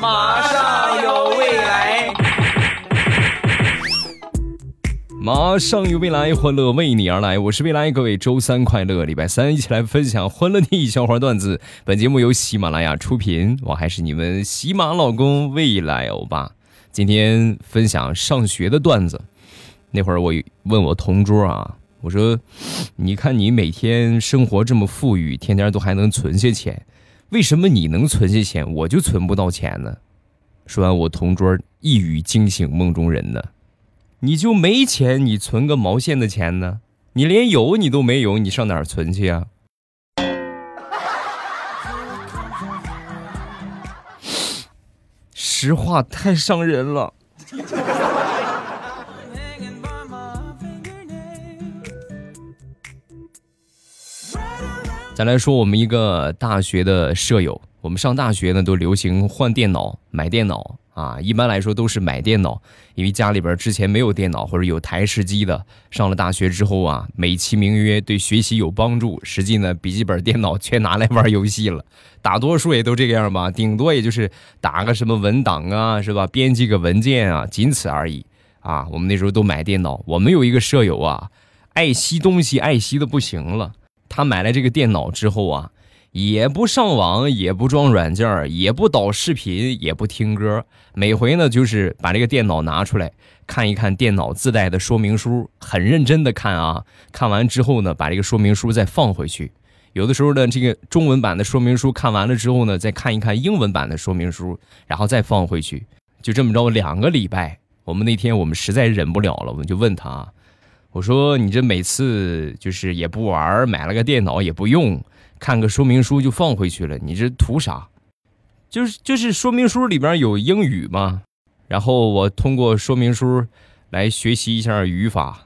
马上有未来，马上有未来，欢乐为你而来。我是未来，各位周三快乐，礼拜三一起来分享欢乐的笑话段子。本节目由喜马拉雅出品，我还是你们喜马老公未来欧巴。今天分享上学的段子。那会儿我问我同桌啊，我说：“你看你每天生活这么富裕，天天都还能存些钱。”为什么你能存下钱，我就存不到钱呢？说完，我同桌一语惊醒梦中人呢。你就没钱，你存个毛线的钱呢？你连有你都没有，你上哪儿存去呀？实话太伤人了。再来说我们一个大学的舍友，我们上大学呢都流行换电脑、买电脑啊。一般来说都是买电脑，因为家里边之前没有电脑或者有台式机的。上了大学之后啊，美其名曰对学习有帮助，实际呢笔记本电脑却拿来玩游戏了。大多数也都这个样吧，顶多也就是打个什么文档啊，是吧？编辑个文件啊，仅此而已啊。我们那时候都买电脑，我们有一个舍友啊，爱惜东西爱惜的不行了。他买了这个电脑之后啊，也不上网，也不装软件也不导视频，也不听歌。每回呢，就是把这个电脑拿出来看一看电脑自带的说明书，很认真的看啊。看完之后呢，把这个说明书再放回去。有的时候呢，这个中文版的说明书看完了之后呢，再看一看英文版的说明书，然后再放回去。就这么着两个礼拜。我们那天我们实在忍不了了，我们就问他。我说你这每次就是也不玩，买了个电脑也不用，看个说明书就放回去了，你这图啥？就是就是说明书里边有英语嘛，然后我通过说明书来学习一下语法。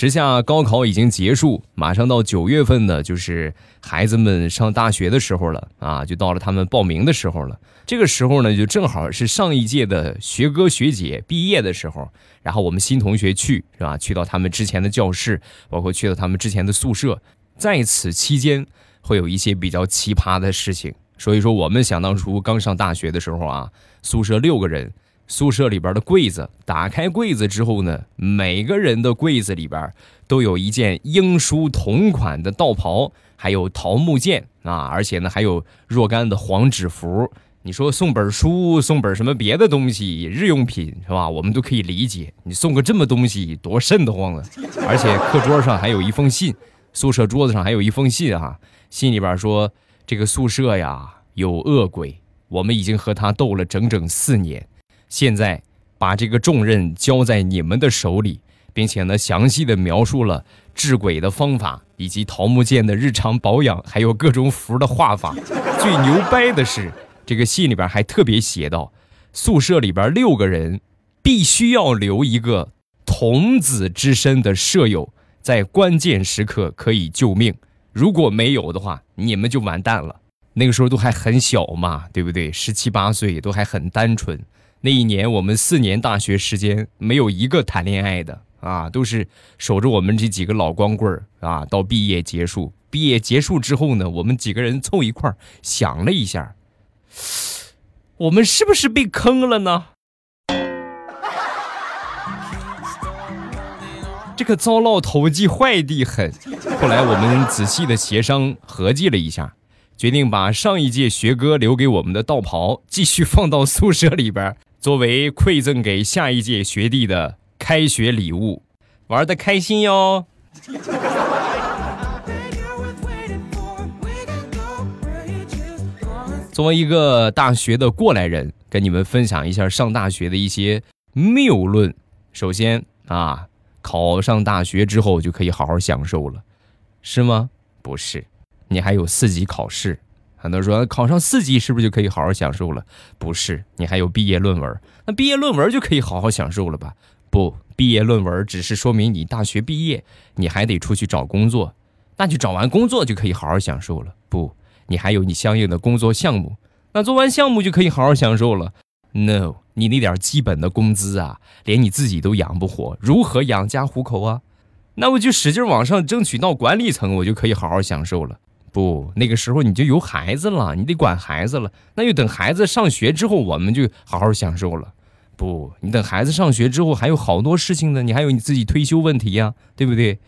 时下高考已经结束，马上到九月份呢，就是孩子们上大学的时候了啊，就到了他们报名的时候了。这个时候呢，就正好是上一届的学哥学姐毕业的时候，然后我们新同学去是吧？去到他们之前的教室，包括去到他们之前的宿舍，在此期间会有一些比较奇葩的事情。所以说，我们想当初刚上大学的时候啊，宿舍六个人。宿舍里边的柜子，打开柜子之后呢，每个人的柜子里边都有一件英叔同款的道袍，还有桃木剑啊，而且呢还有若干的黄纸符。你说送本书，送本什么别的东西，日用品是吧？我们都可以理解。你送个这么东西，多瘆得慌啊！而且课桌上还有一封信，宿舍桌子上还有一封信啊，信里边说这个宿舍呀有恶鬼，我们已经和他斗了整整四年。现在把这个重任交在你们的手里，并且呢，详细的描述了治鬼的方法，以及桃木剑的日常保养，还有各种符的画法。最牛掰的是，这个信里边还特别写道：宿舍里边六个人，必须要留一个童子之身的舍友，在关键时刻可以救命。如果没有的话，你们就完蛋了。那个时候都还很小嘛，对不对？十七八岁都还很单纯。那一年，我们四年大学时间没有一个谈恋爱的啊，都是守着我们这几个老光棍儿啊。到毕业结束，毕业结束之后呢，我们几个人凑一块儿想了一下，我们是不是被坑了呢？这个糟老头子坏的很。后来我们仔细的协商合计了一下，决定把上一届学哥留给我们的道袍继续放到宿舍里边。作为馈赠给下一届学弟的开学礼物，玩的开心哟！作为一个大学的过来人，跟你们分享一下上大学的一些谬论。首先啊，考上大学之后就可以好好享受了，是吗？不是，你还有四级考试。很多人说考上四级是不是就可以好好享受了？不是，你还有毕业论文，那毕业论文就可以好好享受了吧？不，毕业论文只是说明你大学毕业，你还得出去找工作，那就找完工作就可以好好享受了。不，你还有你相应的工作项目，那做完项目就可以好好享受了。No，你那点基本的工资啊，连你自己都养不活，如何养家糊口啊？那我就使劲往上争取到管理层，我就可以好好享受了。不，那个时候你就有孩子了，你得管孩子了。那就等孩子上学之后，我们就好好享受了。不，你等孩子上学之后，还有好多事情呢，你还有你自己退休问题呀，对不对？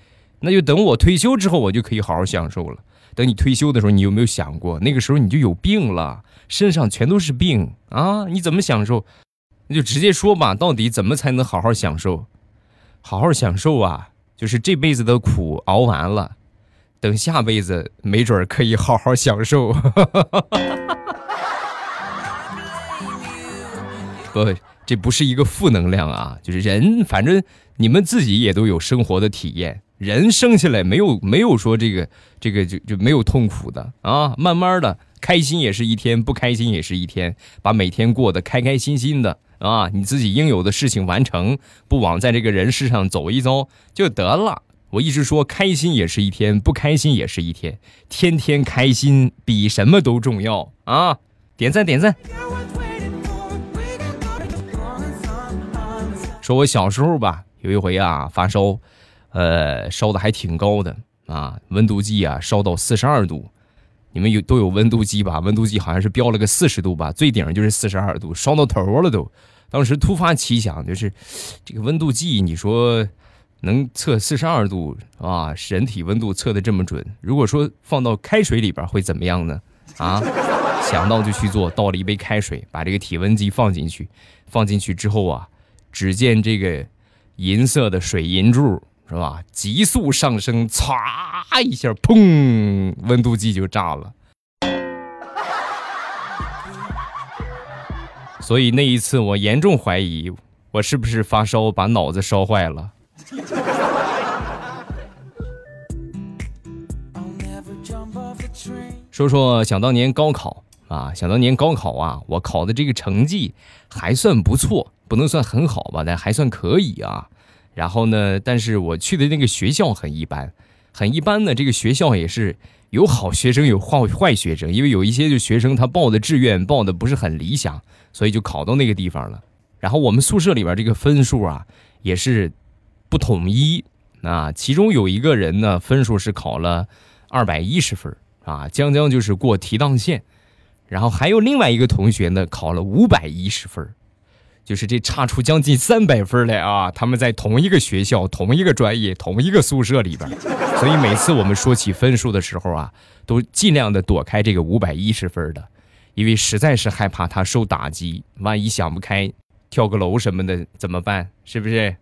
那就等我退休之后，我就可以好好享受了。等你退休的时候，你有没有想过，那个时候你就有病了，身上全都是病啊？你怎么享受？那就直接说吧，到底怎么才能好好享受？好好享受啊，就是这辈子的苦熬完了，等下辈子没准可以好好享受。不，这不是一个负能量啊，就是人，反正你们自己也都有生活的体验。人生下来没有没有说这个这个就就没有痛苦的啊，慢慢的开心也是一天，不开心也是一天，把每天过得开开心心的啊，你自己应有的事情完成，不枉在这个人世上走一遭就得了。我一直说开心也是一天，不开心也是一天，天天开心比什么都重要啊！点赞点赞。说我小时候吧，有一回啊发烧。呃，烧的还挺高的啊，温度计啊烧到四十二度，你们有都有温度计吧？温度计好像是标了个四十度吧，最顶上就是四十二度，烧到头了都。当时突发奇想，就是这个温度计，你说能测四十二度啊？人体温度测的这么准，如果说放到开水里边会怎么样呢？啊，想到就去做，倒了一杯开水，把这个体温计放进去，放进去之后啊，只见这个银色的水银柱。是吧？急速上升，唰一下，砰，温度计就炸了。所以那一次，我严重怀疑我是不是发烧把脑子烧坏了。说说想当年高考啊，想当年高考啊，我考的这个成绩还算不错，不能算很好吧，但还算可以啊。然后呢？但是我去的那个学校很一般，很一般的。这个学校也是有好学生，有坏坏学生。因为有一些就学生他报的志愿报的不是很理想，所以就考到那个地方了。然后我们宿舍里边这个分数啊也是不统一啊。其中有一个人呢分数是考了二百一十分啊，将将就是过提档线。然后还有另外一个同学呢考了五百一十分。就是这差出将近三百分来啊！他们在同一个学校、同一个专业、同一个宿舍里边，所以每次我们说起分数的时候啊，都尽量的躲开这个五百一十分的，因为实在是害怕他受打击，万一想不开跳个楼什么的怎么办？是不是？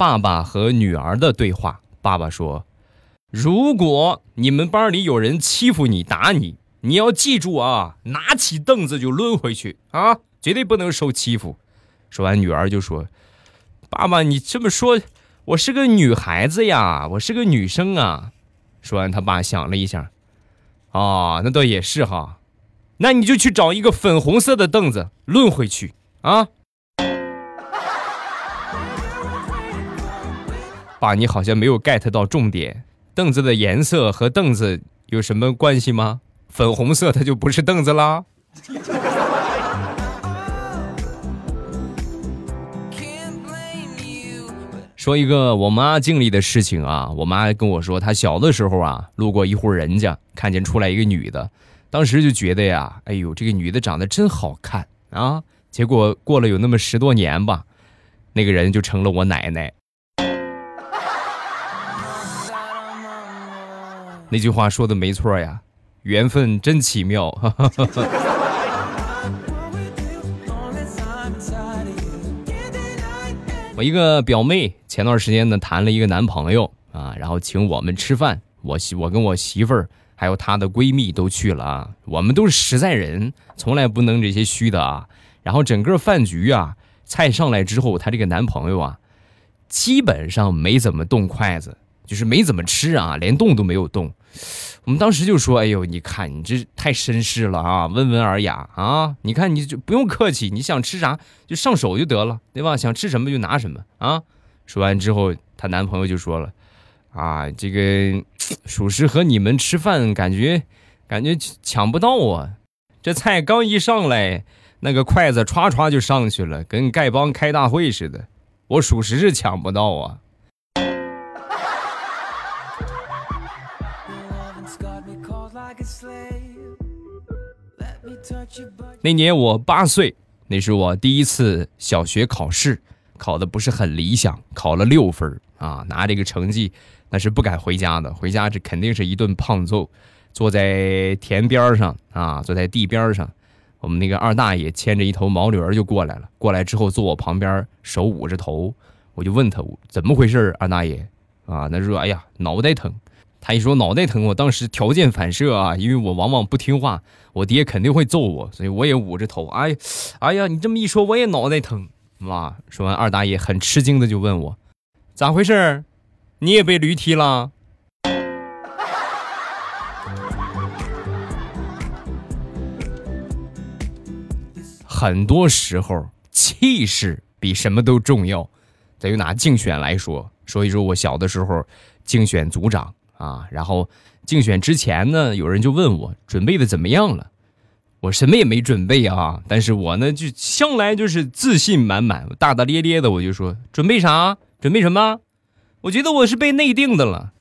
爸爸和女儿的对话，爸爸说。如果你们班里有人欺负你、打你，你要记住啊，拿起凳子就抡回去啊，绝对不能受欺负。说完，女儿就说：“爸爸，你这么说，我是个女孩子呀，我是个女生啊。”说完，他爸想了一下：“啊，那倒也是哈，那你就去找一个粉红色的凳子抡回去啊。”爸，你好像没有 get 到重点。凳子的颜色和凳子有什么关系吗？粉红色它就不是凳子啦。说一个我妈经历的事情啊，我妈跟我说，她小的时候啊，路过一户人家，看见出来一个女的，当时就觉得呀，哎呦，这个女的长得真好看啊。结果过了有那么十多年吧，那个人就成了我奶奶。那句话说的没错呀，缘分真奇妙。我一个表妹前段时间呢谈了一个男朋友啊，然后请我们吃饭，我媳我跟我媳妇儿还有她的闺蜜都去了啊，我们都是实在人，从来不能这些虚的啊。然后整个饭局啊，菜上来之后，她这个男朋友啊，基本上没怎么动筷子。就是没怎么吃啊，连动都没有动。我们当时就说：“哎呦，你看你这太绅士了啊，温文尔雅啊！你看你就不用客气，你想吃啥就上手就得了，对吧？想吃什么就拿什么啊！”说完之后，她男朋友就说了：“啊，这个属实和你们吃饭感觉感觉抢不到啊！这菜刚一上来，那个筷子歘歘就上去了，跟丐帮开大会似的。我属实是抢不到啊。那年我八岁，那是我第一次小学考试，考的不是很理想，考了六分啊，拿这个成绩那是不敢回家的，回家这肯定是一顿胖揍。坐在田边上啊，坐在地边上，我们那个二大爷牵着一头毛驴就过来了，过来之后坐我旁边，手捂着头，我就问他怎么回事二大爷啊，那说哎呀脑袋疼。他一说脑袋疼，我当时条件反射啊，因为我往往不听话，我爹肯定会揍我，所以我也捂着头。哎，哎呀，你这么一说，我也脑袋疼。妈，说完，二大爷很吃惊的就问我，咋回事？你也被驴踢了？很多时候，气势比什么都重要。再就拿竞选来说，说一说我小的时候竞选组长。啊，然后竞选之前呢，有人就问我准备的怎么样了，我什么也没准备啊，但是我呢就向来就是自信满满，大大咧咧的，我就说准备啥？准备什么？我觉得我是被内定的了。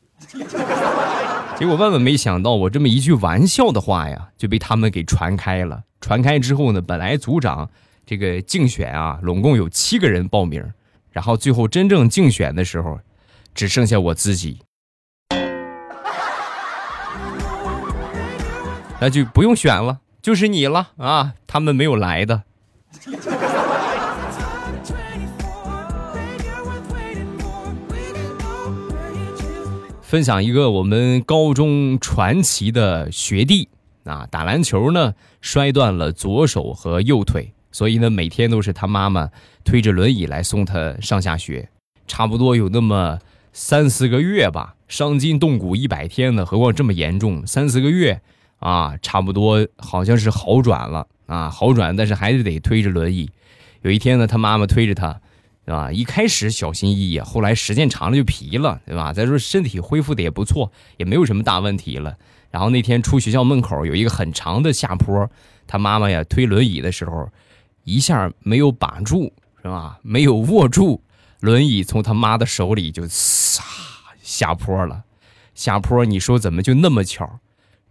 结果万万没想到，我这么一句玩笑的话呀，就被他们给传开了。传开之后呢，本来组长这个竞选啊，拢共有七个人报名，然后最后真正竞选的时候，只剩下我自己。那就不用选了，就是你了啊！他们没有来的。分享一个我们高中传奇的学弟啊，打篮球呢摔断了左手和右腿，所以呢每天都是他妈妈推着轮椅来送他上下学，差不多有那么三四个月吧，伤筋动骨一百天呢，何况这么严重，三四个月。啊，差不多好像是好转了啊，好转，但是还是得推着轮椅。有一天呢，他妈妈推着他，对吧？一开始小心翼翼，后来时间长了就疲了，对吧？再说身体恢复的也不错，也没有什么大问题了。然后那天出学校门口有一个很长的下坡，他妈妈呀推轮椅的时候，一下没有把住，是吧？没有握住，轮椅从他妈的手里就撒下坡了。下坡，你说怎么就那么巧？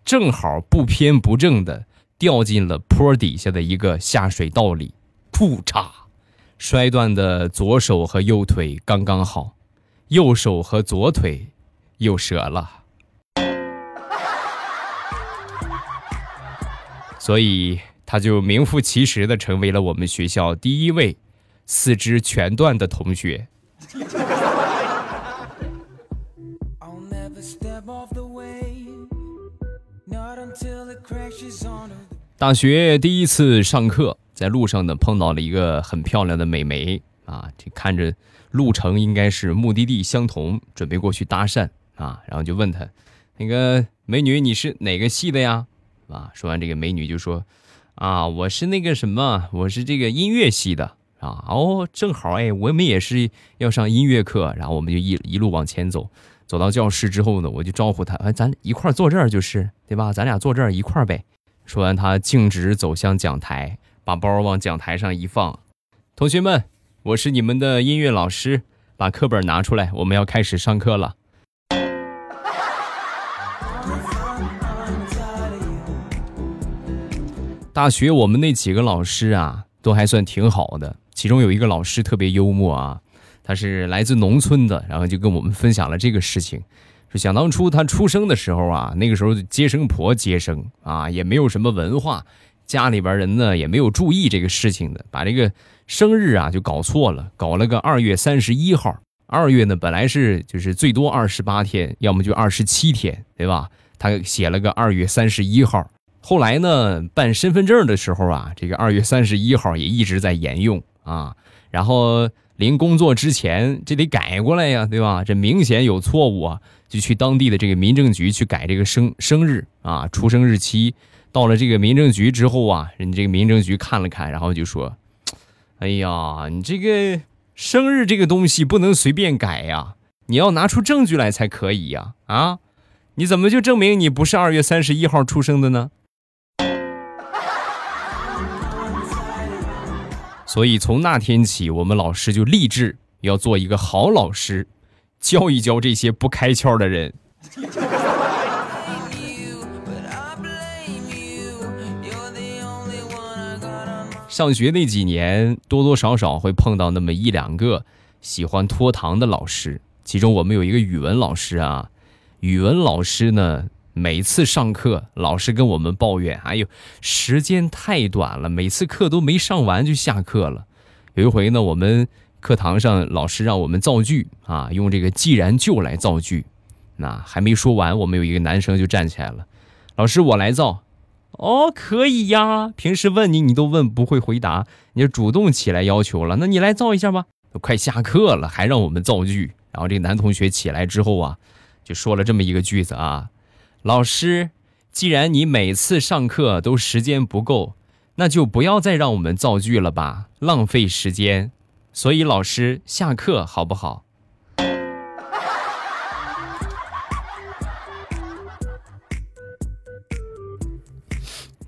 正好不偏不正的掉进了坡底下的一个下水道里，噗嚓，摔断的左手和右腿刚刚好，右手和左腿又折了，所以他就名副其实的成为了我们学校第一位四肢全断的同学。大学第一次上课，在路上呢碰到了一个很漂亮的美眉啊，这看着路程应该是目的地相同，准备过去搭讪啊，然后就问她，那个美女你是哪个系的呀？啊，说完这个美女就说，啊，我是那个什么，我是这个音乐系的啊。哦，正好哎，我们也是要上音乐课，然后我们就一一路往前走，走到教室之后呢，我就招呼他，哎，咱一块坐这儿就是，对吧？咱俩坐这儿一块呗。说完，他径直走向讲台，把包往讲台上一放。同学们，我是你们的音乐老师，把课本拿出来，我们要开始上课了。大学我们那几个老师啊，都还算挺好的。其中有一个老师特别幽默啊，他是来自农村的，然后就跟我们分享了这个事情。说想当初他出生的时候啊，那个时候接生婆接生啊，也没有什么文化，家里边人呢也没有注意这个事情的，把这个生日啊就搞错了，搞了个二月三十一号。二月呢本来是就是最多二十八天，要么就二十七天，对吧？他写了个二月三十一号。后来呢办身份证的时候啊，这个二月三十一号也一直在沿用啊。然后临工作之前，这得改过来呀，对吧？这明显有错误啊。就去当地的这个民政局去改这个生生日啊，出生日期。到了这个民政局之后啊，人这个民政局看了看，然后就说：“哎呀，你这个生日这个东西不能随便改呀，你要拿出证据来才可以呀！啊，你怎么就证明你不是二月三十一号出生的呢？”所以从那天起，我们老师就立志要做一个好老师，教一教这些不开窍的人。上学那几年，多多少少会碰到那么一两个喜欢拖堂的老师。其中我们有一个语文老师啊，语文老师呢，每次上课，老师跟我们抱怨：“哎呦，时间太短了，每次课都没上完就下课了。”有一回呢，我们课堂上老师让我们造句啊，用这个“既然就”来造句。那还没说完，我们有一个男生就站起来了：“老师，我来造。”哦，可以呀。平时问你，你都问不会回答，你就主动起来要求了。那你来造一下吧。都快下课了，还让我们造句。然后这个男同学起来之后啊，就说了这么一个句子啊：“老师，既然你每次上课都时间不够，那就不要再让我们造句了吧，浪费时间。所以老师下课好不好？”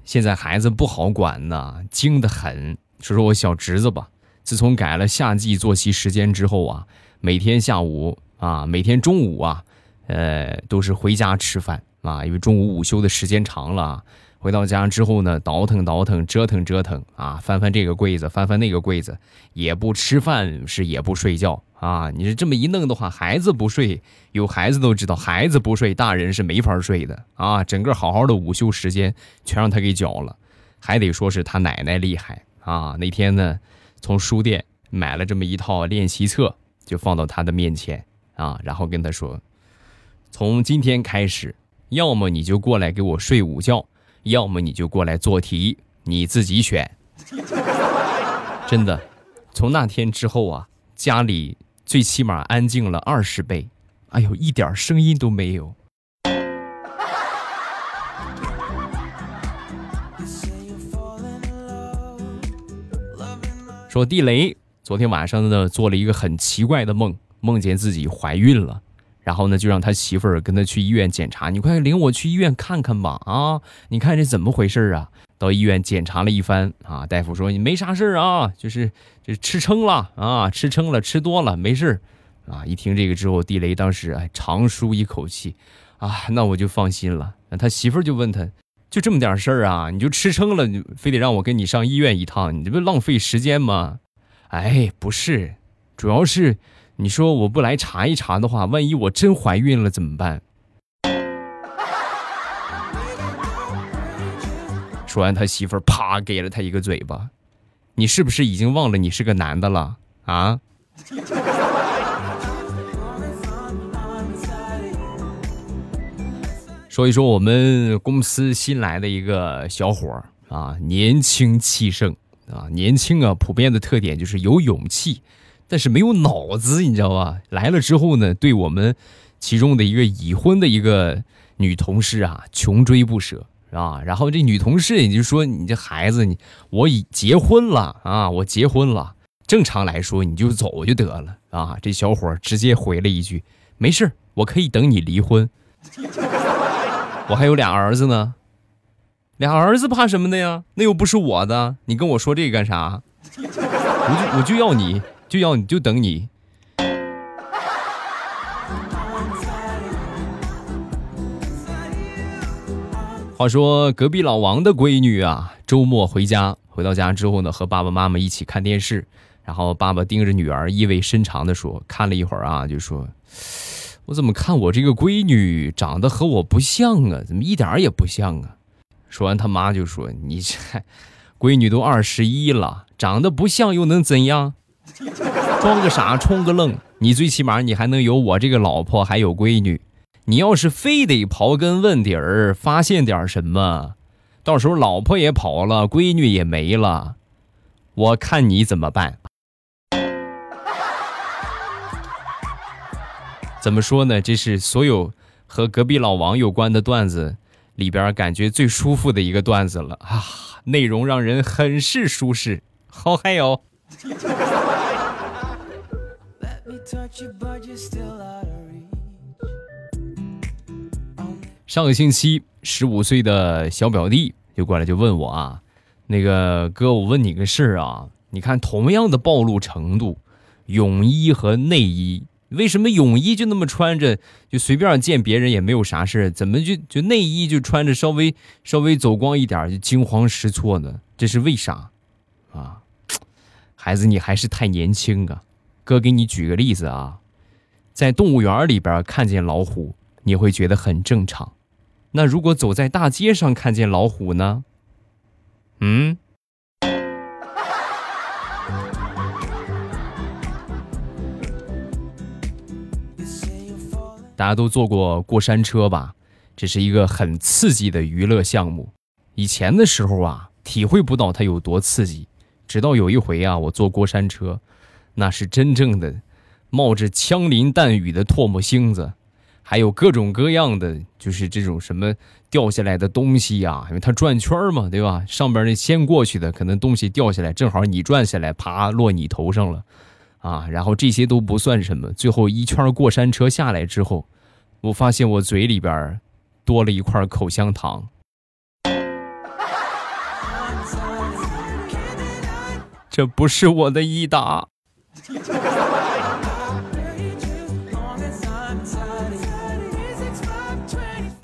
现在孩子不好管呢，精得很。说说我小侄子吧，自从改了夏季作息时间之后啊。每天下午啊，每天中午啊，呃，都是回家吃饭啊，因为中午午休的时间长了。回到家之后呢，倒腾倒腾，折腾折腾啊，翻翻这个柜子，翻翻那个柜子，也不吃饭，是也不睡觉啊。你是这么一弄的话，孩子不睡，有孩子都知道，孩子不睡，大人是没法睡的啊。整个好好的午休时间全让他给搅了，还得说是他奶奶厉害啊。那天呢，从书店买了这么一套练习册。就放到他的面前啊，然后跟他说：“从今天开始，要么你就过来给我睡午觉，要么你就过来做题，你自己选。”真的，从那天之后啊，家里最起码安静了二十倍，哎呦，一点声音都没有。说地雷。昨天晚上呢，做了一个很奇怪的梦，梦见自己怀孕了，然后呢，就让他媳妇儿跟他去医院检查。你快领我去医院看看吧！啊，你看这怎么回事啊？到医院检查了一番啊，大夫说你没啥事啊，就是这吃撑了啊，吃撑了，吃多了没事啊。一听这个之后，地雷当时哎长舒一口气啊，那我就放心了。他媳妇儿就问他，就这么点事儿啊，你就吃撑了，你非得让我跟你上医院一趟，你这不浪费时间吗？哎，不是，主要是你说我不来查一查的话，万一我真怀孕了怎么办？说完，他媳妇儿啪给了他一个嘴巴。你是不是已经忘了你是个男的了啊？说一说我们公司新来的一个小伙儿啊，年轻气盛。啊，年轻啊，普遍的特点就是有勇气，但是没有脑子，你知道吧？来了之后呢，对我们其中的一个已婚的一个女同事啊，穷追不舍啊。然后这女同事也就说：“你这孩子，你我已结婚了啊，我结婚了。正常来说，你就走就得了啊。”这小伙直接回了一句：“没事我可以等你离婚，我还有俩儿子呢。”俩儿子怕什么的呀？那又不是我的，你跟我说这个干啥？我就我就要你，就要你就等你。话说隔壁老王的闺女啊，周末回家，回到家之后呢，和爸爸妈妈一起看电视，然后爸爸盯着女儿，意味深长的说：“看了一会儿啊，就说，我怎么看我这个闺女长得和我不像啊？怎么一点也不像啊？”说完，他妈就说：“你这闺女都二十一了，长得不像又能怎样？装个傻充个愣，你最起码你还能有我这个老婆，还有闺女。你要是非得刨根问底儿，发现点什么，到时候老婆也跑了，闺女也没了，我看你怎么办？怎么说呢？这是所有和隔壁老王有关的段子。”里边感觉最舒服的一个段子了啊，内容让人很是舒适，好嗨哟！上个星期，十五岁的小表弟就过来就问我啊，那个哥，我问你个事儿啊，你看，同样的暴露程度，泳衣和内衣，为什么泳衣就那么穿着就随便见别人也没有啥事怎么就就内衣就穿着稍微稍微走光一点就惊慌失措呢？这是为啥？啊，孩子，你还是太年轻啊！哥给你举个例子啊，在动物园里边看见老虎，你会觉得很正常。那如果走在大街上看见老虎呢？嗯？大家都坐过过山车吧？这是一个很刺激的娱乐项目。以前的时候啊，体会不到它有多刺激。直到有一回啊，我坐过山车，那是真正的冒着枪林弹雨的唾沫星子，还有各种各样的，就是这种什么掉下来的东西呀，因为它转圈嘛，对吧？上边那先过去的，可能东西掉下来，正好你转下来，啪落你头上了。啊，然后这些都不算什么，最后一圈过山车下来之后，我发现我嘴里边多了一块口香糖。这不是我的益达。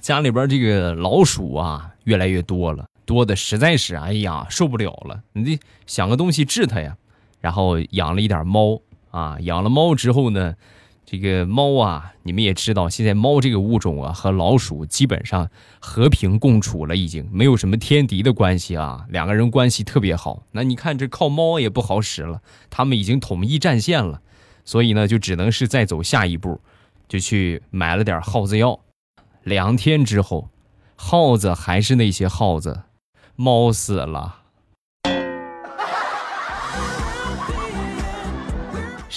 家里边这个老鼠啊，越来越多了，多的实在是，哎呀，受不了了。你得想个东西治它呀。然后养了一点猫。啊，养了猫之后呢，这个猫啊，你们也知道，现在猫这个物种啊，和老鼠基本上和平共处了，已经没有什么天敌的关系啊，两个人关系特别好。那你看这靠猫也不好使了，他们已经统一战线了，所以呢，就只能是再走下一步，就去买了点耗子药。两天之后，耗子还是那些耗子，猫死了。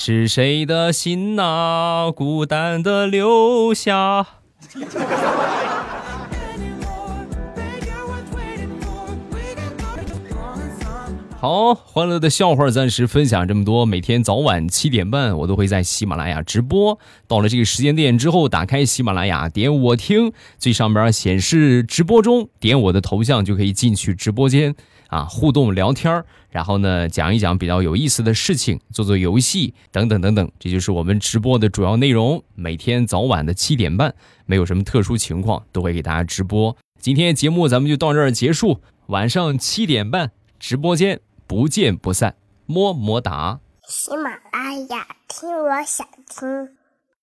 是谁的心呐，孤单的留下。好，欢乐的笑话暂时分享这么多。每天早晚七点半，我都会在喜马拉雅直播。到了这个时间点之后，打开喜马拉雅，点我听，最上边显示直播中，点我的头像就可以进去直播间。啊，互动聊天然后呢，讲一讲比较有意思的事情，做做游戏等等等等，这就是我们直播的主要内容。每天早晚的七点半，没有什么特殊情况，都会给大家直播。今天节目咱们就到这儿结束，晚上七点半直播间不见不散，么么哒。喜马拉雅听，我想听。